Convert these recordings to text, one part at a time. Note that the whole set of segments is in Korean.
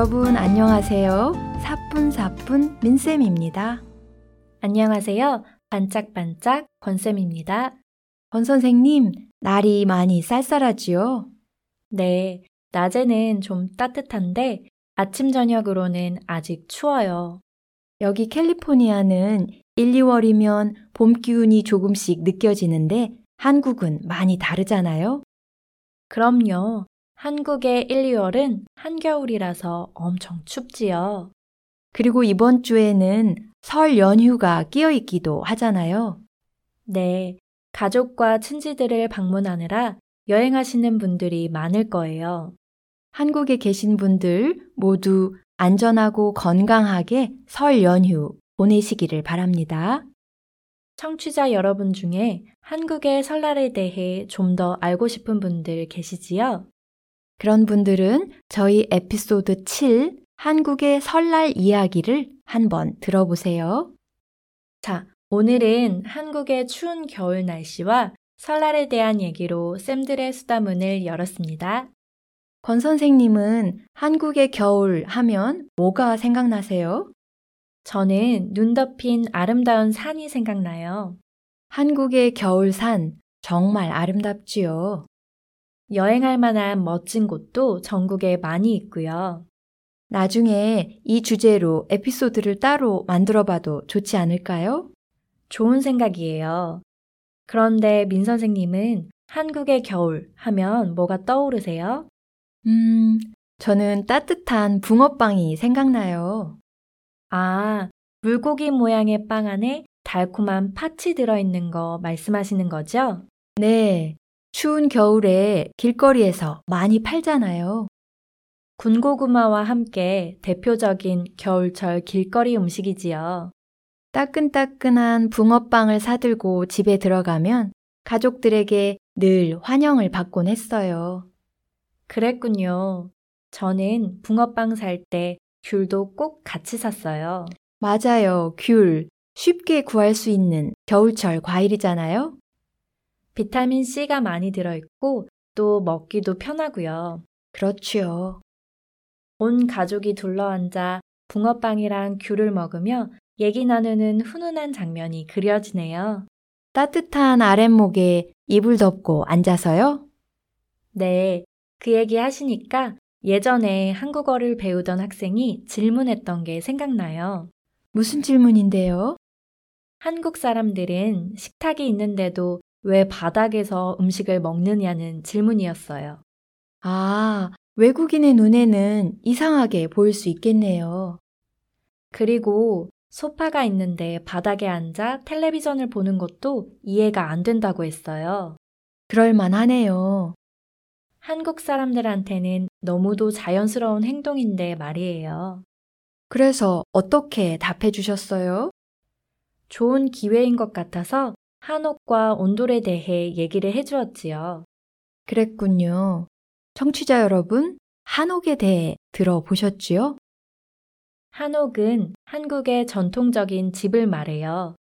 여러분 안녕하세요. 사뿐사뿐 민쌤입니다. 안녕하세요. 반짝반짝 권쌤입니다. 권 선생님, 날이 많이 쌀쌀하지요? 네, 낮에는 좀 따뜻한데 아침 저녁으로는 아직 추워요. 여기 캘리포니아는 1, 2월이면 봄 기운이 조금씩 느껴지는데 한국은 많이 다르잖아요? 그럼요. 한국의 1, 2월은 한겨울이라서 엄청 춥지요. 그리고 이번 주에는 설 연휴가 끼어 있기도 하잖아요. 네. 가족과 친지들을 방문하느라 여행하시는 분들이 많을 거예요. 한국에 계신 분들 모두 안전하고 건강하게 설 연휴 보내시기를 바랍니다. 청취자 여러분 중에 한국의 설날에 대해 좀 더 알고 싶은 분들 계시지요? 그런 분들은 저희 에피소드 7 한국의 설날 이야기를 한번 들어보세요. 자, 오늘은 한국의 추운 겨울 날씨와 설날에 대한 얘기로 쌤들의 수다문을 열었습니다. 권 선생님은 한국의 겨울 하면 뭐가 생각나세요? 저는 눈 덮인 아름다운 산이 생각나요. 한국의 겨울산 정말 아름답지요. 여행할 만한 멋진 곳도 전국에 많이 있고요. 나중에 이 주제로 에피소드를 따로 만들어 봐도 좋지 않을까요? 좋은 생각이에요. 그런데 민 선생님은 한국의 겨울 하면 뭐가 떠오르세요? 음, 저는 따뜻한 붕어빵이 생각나요. 아, 물고기 모양의 빵 안에 달콤한 팥이 들어있는 거 말씀하시는 거죠? 네. 추운 겨울에 길거리에서 많이 팔잖아요. 군고구마와 함께 대표적인 겨울철 길거리 음식이지요. 따끈따끈한 붕어빵을 사들고 집에 들어가면 가족들에게 늘 환영을 받곤 했어요. 그랬군요. 저는 붕어빵 살 때 귤도 꼭 같이 샀어요. 맞아요. 귤. 쉽게 구할 수 있는 겨울철 과일이잖아요. 비타민 C가 많이 들어있고 또 먹기도 편하고요. 그렇지요. 온 가족이 둘러앉아 붕어빵이랑 귤을 먹으며 얘기 나누는 훈훈한 장면이 그려지네요. 따뜻한 아랫목에 이불 덮고 앉아서요? 네, 그 얘기 하시니까 예전에 한국어를 배우던 학생이 질문했던 게 생각나요. 무슨 질문인데요? 한국 사람들은 식탁이 있는데도 왜 바닥에서 음식을 먹느냐는 질문이었어요. 아, 외국인의 눈에는 이상하게 보일 수 있겠네요. 그리고 소파가 있는데 바닥에 앉아 텔레비전을 보는 것도 이해가 안 된다고 했어요. 그럴만 하네요. 한국 사람들한테는 너무도 자연스러운 행동인데 말이에요. 그래서 어떻게 답해 주셨어요? 좋은 기회인 것 같아서 한옥과 온돌에 대해 얘기를 해 주었지요. 그랬군요. 청취자 여러분, 한옥에 대해 들어보셨지요? 한옥은 한국의 전통적인 집을 말해요.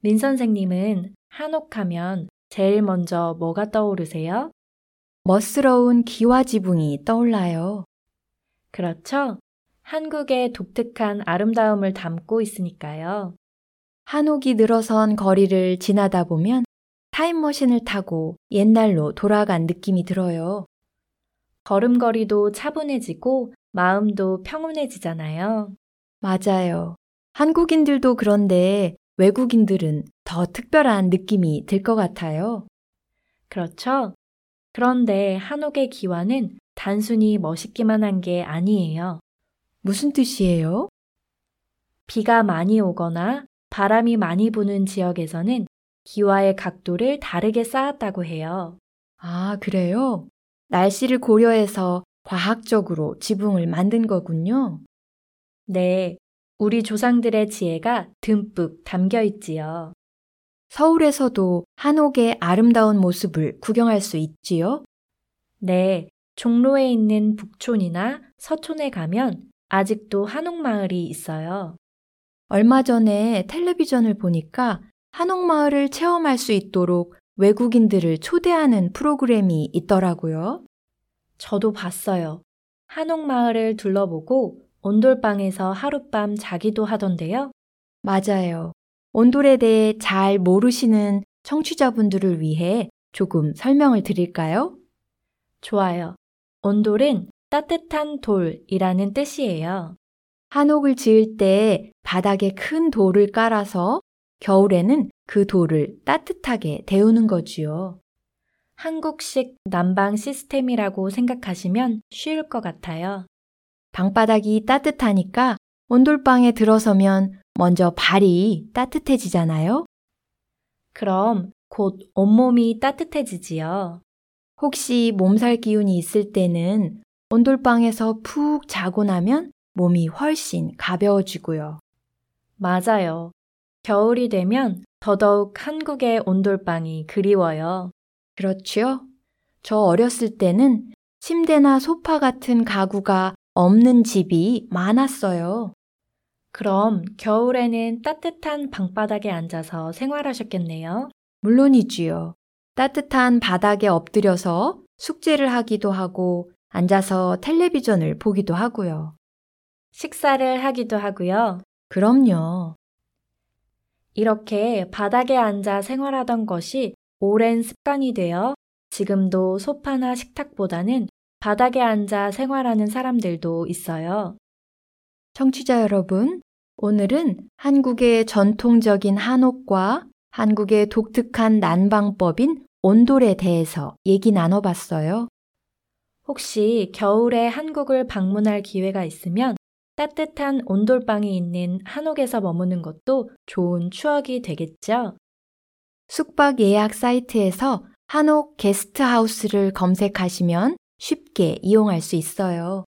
민 선생님은 한옥하면 제일 먼저 뭐가 떠오르세요? 멋스러운 기와 지붕이 떠올라요. 그렇죠? 한국의 독특한 아름다움을 담고 있으니까요. 한옥이 늘어선 거리를 지나다 보면 타임머신을 타고 옛날로 돌아간 느낌이 들어요. 걸음걸이도 차분해지고 마음도 평온해지잖아요. 맞아요. 한국인들도 그런데 외국인들은 더 특별한 느낌이 들 것 같아요. 그렇죠? 그런데 한옥의 기와는 단순히 멋있기만 한 게 아니에요. 무슨 뜻이에요? 비가 많이 오거나 바람이 많이 부는 지역에서는 기와의 각도를 다르게 쌓았다고 해요. 아, 그래요? 날씨를 고려해서 과학적으로 지붕을 만든 거군요. 네, 우리 조상들의 지혜가 듬뿍 담겨 있지요. 서울에서도 한옥의 아름다운 모습을 구경할 수 있지요? 네, 종로에 있는 북촌이나 서촌에 가면 아직도 한옥마을이 있어요. 얼마 전에 텔레비전을 보니까 한옥마을을 체험할 수 있도록 외국인들을 초대하는 프로그램이 있더라고요. 저도 봤어요. 한옥마을을 둘러보고 온돌방에서 하룻밤 자기도 하던데요. 맞아요. 온돌에 대해 잘 모르시는 청취자분들을 위해 조금 설명을 드릴까요? 좋아요. 온돌은 따뜻한 돌이라는 뜻이에요. 한옥을 지을 때 바닥에 큰 돌을 깔아서 겨울에는 그 돌을 따뜻하게 데우는 거지요. 한국식 난방 시스템이라고 생각하시면 쉬울 것 같아요. 방바닥이 따뜻하니까 온돌방에 들어서면 먼저 발이 따뜻해지잖아요. 그럼 곧 온몸이 따뜻해지지요. 혹시 몸살 기운이 있을 때는 온돌방에서 푹 자고 나면 몸이 훨씬 가벼워지고요. 맞아요. 겨울이 되면 더더욱 한국의 온돌방이 그리워요. 그렇죠? 저 어렸을 때는 침대나 소파 같은 가구가 없는 집이 많았어요. 그럼 겨울에는 따뜻한 방바닥에 앉아서 생활하셨겠네요. 물론이지요. 따뜻한 바닥에 엎드려서 숙제를 하기도 하고 앉아서 텔레비전을 보기도 하고요. 식사를 하기도 하고요. 그럼요. 이렇게 바닥에 앉아 생활하던 것이 오랜 습관이 되어 지금도 소파나 식탁보다는 바닥에 앉아 생활하는 사람들도 있어요. 청취자 여러분, 오늘은 한국의 전통적인 한옥과 한국의 독특한 난방법인 온돌에 대해서 얘기 나눠봤어요. 혹시 겨울에 한국을 방문할 기회가 있으면 따뜻한 온돌방이 있는 한옥에서 머무는 것도 좋은 추억이 되겠죠? 숙박 예약 사이트에서 한옥 게스트하우스를 검색하시면 쉽게 이용할 수 있어요.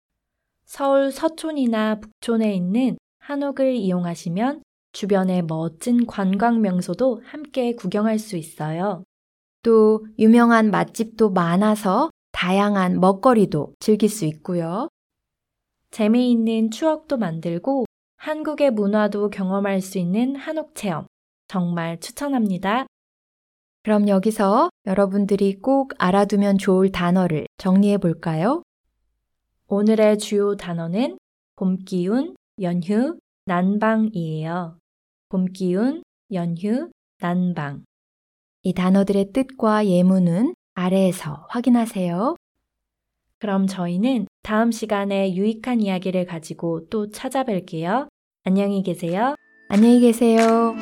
서울 서촌이나 북촌에 있는 한옥을 이용하시면 주변의 멋진 관광 명소도 함께 구경할 수 있어요. 또 유명한 맛집도 많아서 다양한 먹거리도 즐길 수 있고요. 재미있는 추억도 만들고 한국의 문화도 경험할 수 있는 한옥 체험 정말 추천합니다. 그럼 여기서 여러분들이 꼭 알아두면 좋을 단어를 정리해 볼까요? 오늘의 주요 단어는 봄 기운, 연휴, 난방이에요. 봄 기운, 연휴, 난방. 이 단어들의 뜻과 예문은 아래에서 확인하세요. 그럼 저희는 다음 시간에 유익한 이야기를 가지고 또 찾아뵐게요. 안녕히 계세요. 안녕히 계세요.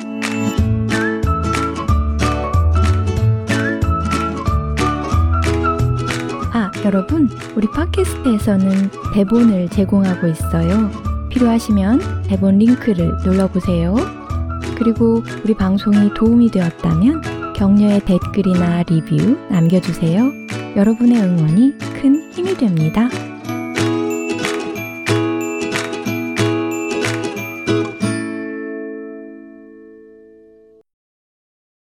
아, 여러분, 우리 팟캐스트에서는 대본을 제공하고 있어요. 필요하시면 대본 링크를 눌러보세요. 그리고 우리 방송이 도움이 되었다면 격려의 댓글이나 리뷰 남겨주세요. 여러분의 응원이 큰 힘이 됩니다.